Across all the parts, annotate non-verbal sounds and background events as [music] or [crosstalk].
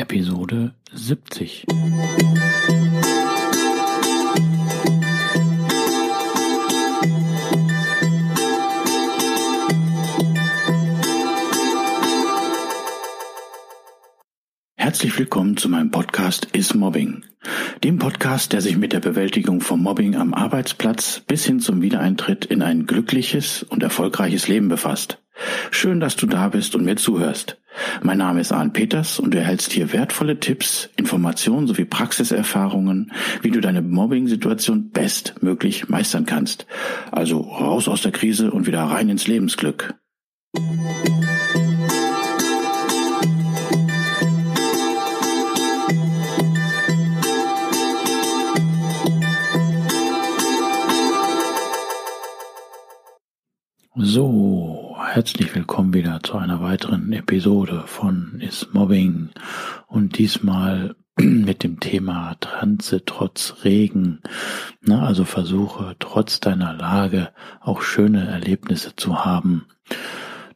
Episode 70. Herzlich willkommen zu meinem Podcast Is Mobbing, dem Podcast, der sich mit der Bewältigung von Mobbing am Arbeitsplatz bis hin zum Wiedereintritt in ein glückliches und erfolgreiches Leben befasst. Schön, dass du da bist und mir zuhörst. Mein Name ist Arne Peters und du erhältst hier wertvolle Tipps, Informationen sowie Praxiserfahrungen, wie du deine Mobbing-Situation bestmöglich meistern kannst. Also raus aus der Krise und wieder rein ins Lebensglück. Herzlich willkommen wieder zu einer weiteren Episode von Is Mobbing und diesmal [clears throat] mit dem Thema Transe trotz Regen. Na, also versuche trotz deiner Lage auch schöne Erlebnisse zu haben.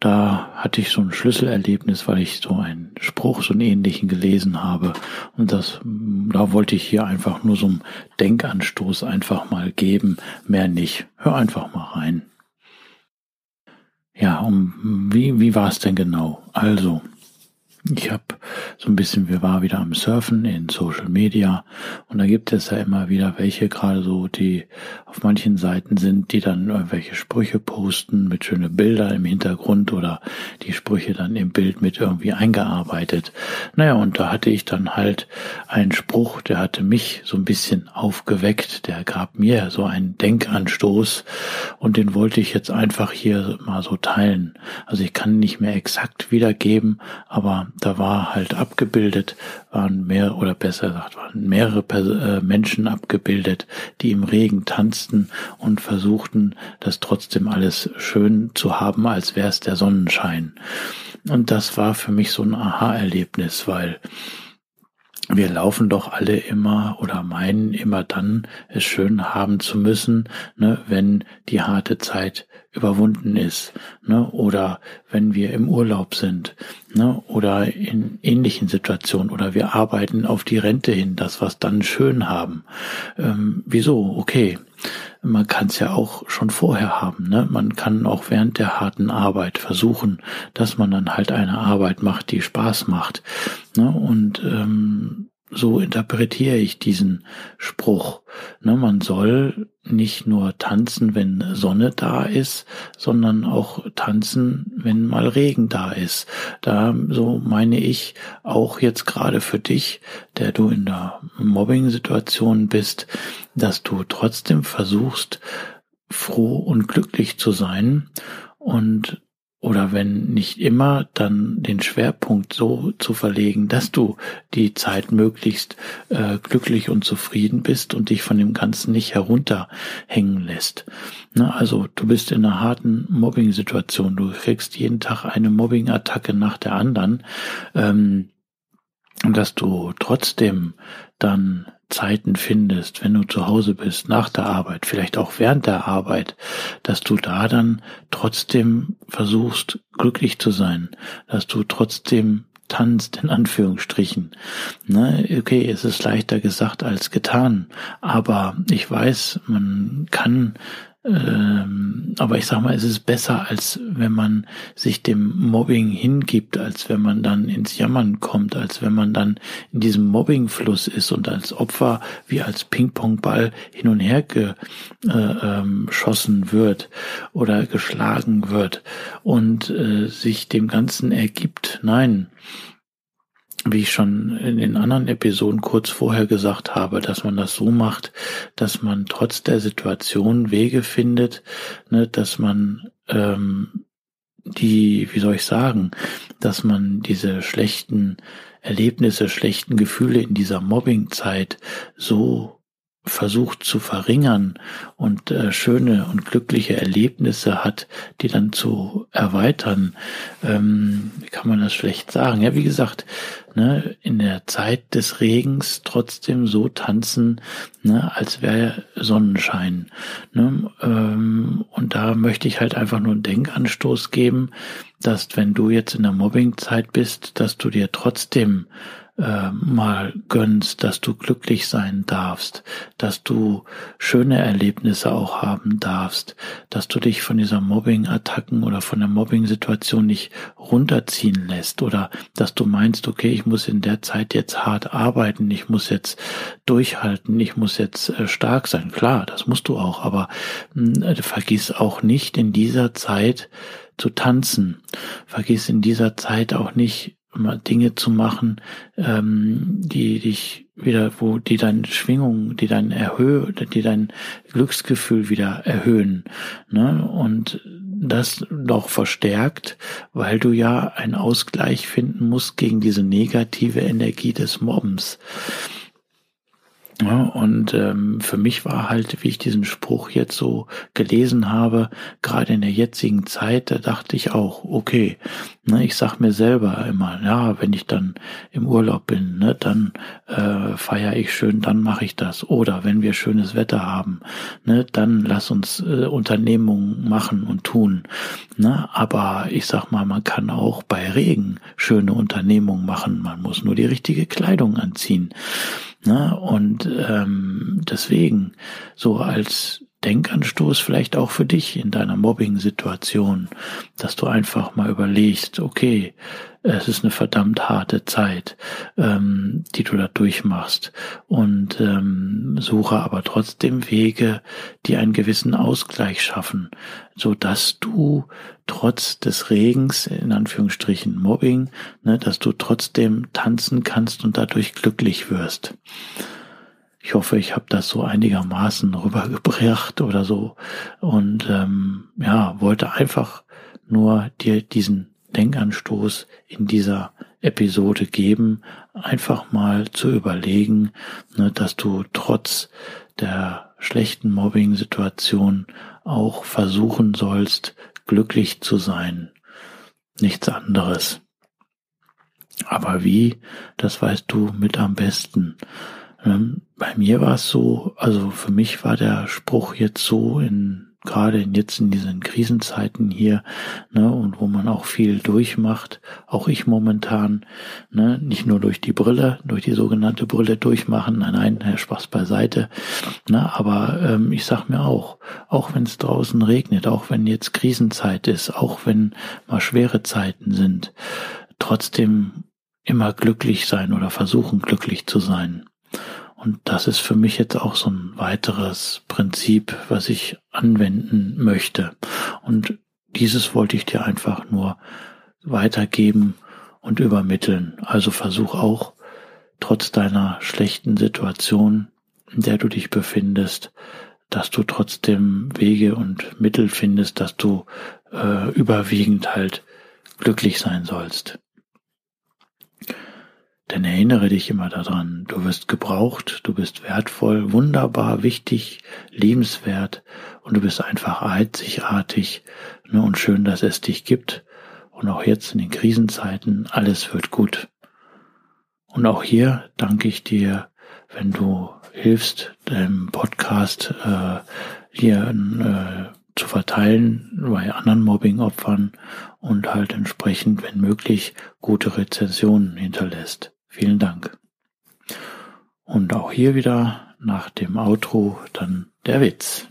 Da hatte ich so ein Schlüsselerlebnis, weil ich so einen Spruch, so einen ähnlichen gelesen habe. Und das, da wollte ich hier einfach nur so einen Denkanstoß einfach mal geben, mehr nicht. Hör einfach mal rein. Ja, um wie, wie war es denn genau? Also, ich habe so ein bisschen, wir waren wieder am Surfen in Social Media und da gibt es ja immer wieder welche, gerade so, die auf manchen Seiten sind, die dann irgendwelche Sprüche posten mit schöne Bilder im Hintergrund oder die Sprüche dann im Bild mit irgendwie eingearbeitet. Naja, und da hatte ich dann halt einen Spruch, der hatte mich so ein bisschen aufgeweckt, der gab mir so einen Denkanstoß und den wollte ich jetzt einfach hier mal so teilen. Also ich kann nicht mehr exakt wiedergeben, aber da war halt abgebildet, waren mehr oder besser gesagt, waren mehrere äh, Menschen abgebildet, die im Regen tanzten und versuchten, das trotzdem alles schön zu haben, als wäre es der Sonnenschein. Und das war für mich so ein Aha-Erlebnis, weil wir laufen doch alle immer oder meinen immer dann, es schön haben zu müssen, ne, wenn die harte Zeit überwunden ist, ne, oder wenn wir im Urlaub sind, ne, oder in ähnlichen Situationen, oder wir arbeiten auf die Rente hin, das was dann schön haben. Ähm, wieso? Okay. Man kann es ja auch schon vorher haben. Ne? Man kann auch während der harten Arbeit versuchen, dass man dann halt eine Arbeit macht, die Spaß macht. Ne? Und ähm, so interpretiere ich diesen Spruch. Ne, man soll nicht nur tanzen, wenn Sonne da ist, sondern auch tanzen, wenn mal Regen da ist. Da, so meine ich, auch jetzt gerade für dich, der du in der Mobbing-Situation bist, dass du trotzdem versuchst, froh und glücklich zu sein und oder wenn nicht immer, dann den Schwerpunkt so zu verlegen, dass du die Zeit möglichst äh, glücklich und zufrieden bist und dich von dem Ganzen nicht herunterhängen lässt. Ne, also du bist in einer harten Mobbing-Situation, du kriegst jeden Tag eine Mobbing-Attacke nach der anderen, ähm, dass du trotzdem dann Zeiten findest, wenn du zu Hause bist, nach der Arbeit, vielleicht auch während der Arbeit, dass du da dann trotzdem versuchst, glücklich zu sein, dass du trotzdem tanzt, in Anführungsstrichen. Ne, okay, es ist leichter gesagt als getan, aber ich weiß, man kann ähm, aber ich sag mal, es ist besser, als wenn man sich dem Mobbing hingibt, als wenn man dann ins Jammern kommt, als wenn man dann in diesem Mobbingfluss ist und als Opfer wie als Ping-Pong-Ball hin und her geschossen äh, ähm, wird oder geschlagen wird und äh, sich dem Ganzen ergibt. Nein, wie ich schon in den anderen Episoden kurz vorher gesagt habe, dass man das so macht, dass man trotz der Situation Wege findet, ne, dass man ähm, die, wie soll ich sagen, dass man diese schlechten Erlebnisse, schlechten Gefühle in dieser Mobbingzeit so versucht zu verringern und äh, schöne und glückliche Erlebnisse hat, die dann zu erweitern, ähm, kann man das schlecht sagen? Ja, wie gesagt, ne, in der Zeit des Regens trotzdem so tanzen, ne, als wäre Sonnenschein. Ne, ähm, und da möchte ich halt einfach nur einen Denkanstoß geben, dass wenn du jetzt in der Mobbingzeit bist, dass du dir trotzdem äh, mal gönnst, dass du glücklich sein darfst, dass du schöne Erlebnisse auch haben darfst, dass du dich von dieser Mobbing-Attacken oder von der Mobbing-Situation nicht runterziehen lässt oder dass du meinst, okay, ich muss in der Zeit jetzt hart arbeiten, ich muss jetzt durchhalten, ich muss jetzt äh, stark sein. Klar, das musst du auch, aber hm, vergiss auch nicht in dieser Zeit zu tanzen. Vergiss in dieser Zeit auch nicht mal Dinge zu machen, ähm, die dich wieder, wo die deine Schwingung, die dein erhöh, die dein Glücksgefühl wieder erhöhen. Ne? Und das noch verstärkt, weil du ja einen Ausgleich finden musst gegen diese negative Energie des Mobbens. Ja, und ähm, für mich war halt, wie ich diesen Spruch jetzt so gelesen habe, gerade in der jetzigen Zeit, da dachte ich auch, okay, ne, ich sag mir selber immer, ja, wenn ich dann im Urlaub bin, ne, dann äh, feiere ich schön, dann mache ich das. Oder wenn wir schönes Wetter haben, ne, dann lass uns äh, Unternehmungen machen und tun. Ne? Aber ich sag mal, man kann auch bei Regen schöne Unternehmungen machen. Man muss nur die richtige Kleidung anziehen. Ne? Und ähm, deswegen, so als Denkanstoß vielleicht auch für dich in deiner Mobbing-Situation, dass du einfach mal überlegst, okay, es ist eine verdammt harte Zeit, ähm, die du da durchmachst und ähm, suche aber trotzdem Wege, die einen gewissen Ausgleich schaffen, so dass du trotz des Regens, in Anführungsstrichen Mobbing, ne, dass du trotzdem tanzen kannst und dadurch glücklich wirst. Ich hoffe, ich habe das so einigermaßen rübergebracht oder so und ähm, ja, wollte einfach nur dir diesen Denkanstoß in dieser Episode geben, einfach mal zu überlegen, ne, dass du trotz der schlechten Mobbing-Situation auch versuchen sollst, glücklich zu sein. Nichts anderes. Aber wie, das weißt du mit am besten. Ähm, bei mir war es so, also für mich war der Spruch jetzt so in gerade jetzt in diesen Krisenzeiten hier, ne, und wo man auch viel durchmacht, auch ich momentan, ne, nicht nur durch die Brille, durch die sogenannte Brille durchmachen, nein, nein, Herr Spaß beiseite, ne, aber ähm, ich sag mir auch, auch wenn es draußen regnet, auch wenn jetzt Krisenzeit ist, auch wenn mal schwere Zeiten sind, trotzdem immer glücklich sein oder versuchen glücklich zu sein. Und das ist für mich jetzt auch so ein weiteres Prinzip, was ich anwenden möchte. Und dieses wollte ich dir einfach nur weitergeben und übermitteln. Also versuch auch, trotz deiner schlechten Situation, in der du dich befindest, dass du trotzdem Wege und Mittel findest, dass du äh, überwiegend halt glücklich sein sollst. Denn erinnere dich immer daran, du wirst gebraucht, du bist wertvoll, wunderbar, wichtig, liebenswert und du bist einfach einzigartig ne, und schön, dass es dich gibt. Und auch jetzt in den Krisenzeiten, alles wird gut. Und auch hier danke ich dir, wenn du hilfst, dem Podcast äh, hier äh, zu verteilen bei anderen Mobbing-Opfern und halt entsprechend, wenn möglich, gute Rezensionen hinterlässt. Vielen Dank. Und auch hier wieder nach dem Outro dann der Witz.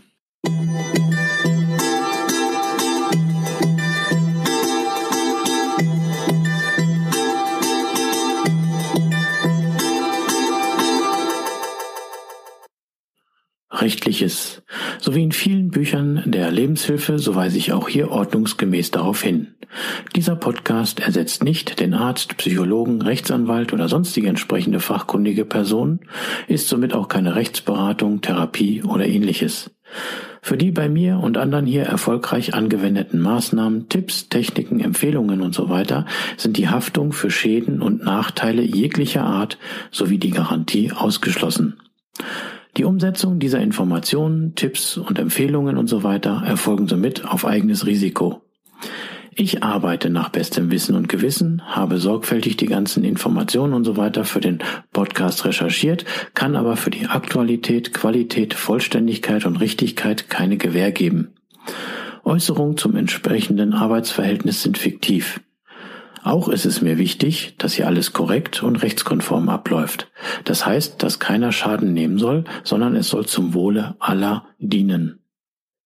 Rechtliches. So wie in vielen Büchern der Lebenshilfe, so weise ich auch hier ordnungsgemäß darauf hin. Dieser Podcast ersetzt nicht den Arzt, Psychologen, Rechtsanwalt oder sonstige entsprechende fachkundige Person, ist somit auch keine Rechtsberatung, Therapie oder ähnliches. Für die bei mir und anderen hier erfolgreich angewendeten Maßnahmen, Tipps, Techniken, Empfehlungen und so weiter sind die Haftung für Schäden und Nachteile jeglicher Art sowie die Garantie ausgeschlossen. Die Umsetzung dieser Informationen, Tipps und Empfehlungen und so weiter erfolgen somit auf eigenes Risiko. Ich arbeite nach bestem Wissen und Gewissen, habe sorgfältig die ganzen Informationen und so weiter für den Podcast recherchiert, kann aber für die Aktualität, Qualität, Vollständigkeit und Richtigkeit keine Gewähr geben. Äußerungen zum entsprechenden Arbeitsverhältnis sind fiktiv. Auch ist es mir wichtig, dass hier alles korrekt und rechtskonform abläuft. Das heißt, dass keiner Schaden nehmen soll, sondern es soll zum Wohle aller dienen.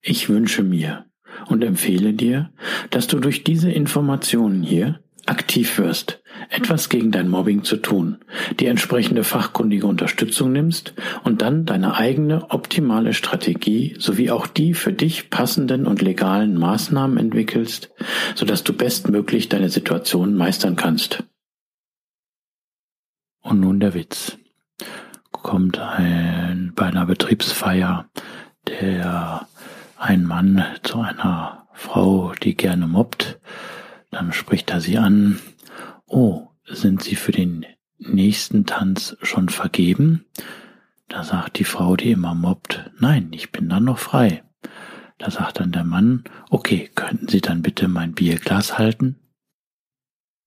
Ich wünsche mir und empfehle dir, dass du durch diese Informationen hier aktiv wirst, etwas gegen dein Mobbing zu tun, die entsprechende fachkundige Unterstützung nimmst und dann deine eigene optimale Strategie sowie auch die für dich passenden und legalen Maßnahmen entwickelst, sodass du bestmöglich deine Situation meistern kannst. Und nun der Witz. Kommt ein, bei einer Betriebsfeier der ein Mann zu einer Frau, die gerne mobbt, dann spricht er sie an. Oh, sind Sie für den nächsten Tanz schon vergeben? Da sagt die Frau, die immer mobbt, nein, ich bin dann noch frei. Da sagt dann der Mann, okay, könnten Sie dann bitte mein Bierglas halten?